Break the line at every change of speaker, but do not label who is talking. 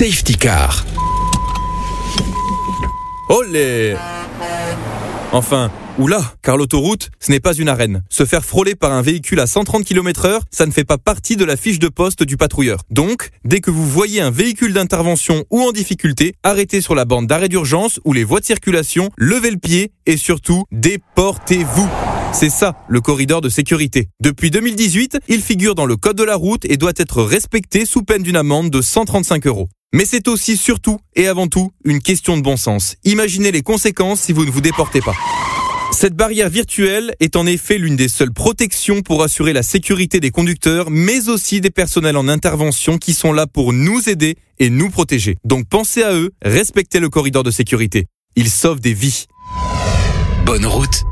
Safety Car.
Olé Enfin, oula, car l'autoroute, ce n'est pas une arène. Se faire frôler par un véhicule à 130 km heure, ça ne fait pas partie de la fiche de poste du patrouilleur. Donc, dès que vous voyez un véhicule d'intervention ou en difficulté, arrêtez sur la bande d'arrêt d'urgence ou les voies de circulation, levez le pied et surtout, déportez-vous. C'est ça, le corridor de sécurité. Depuis 2018, il figure dans le code de la route et doit être respecté sous peine d'une amende de 135 euros. Mais c'est aussi surtout et avant tout une question de bon sens. Imaginez les conséquences si vous ne vous déportez pas. Cette barrière virtuelle est en effet l'une des seules protections pour assurer la sécurité des conducteurs, mais aussi des personnels en intervention qui sont là pour nous aider et nous protéger. Donc pensez à eux, respectez le corridor de sécurité. Ils sauvent des vies.
Bonne route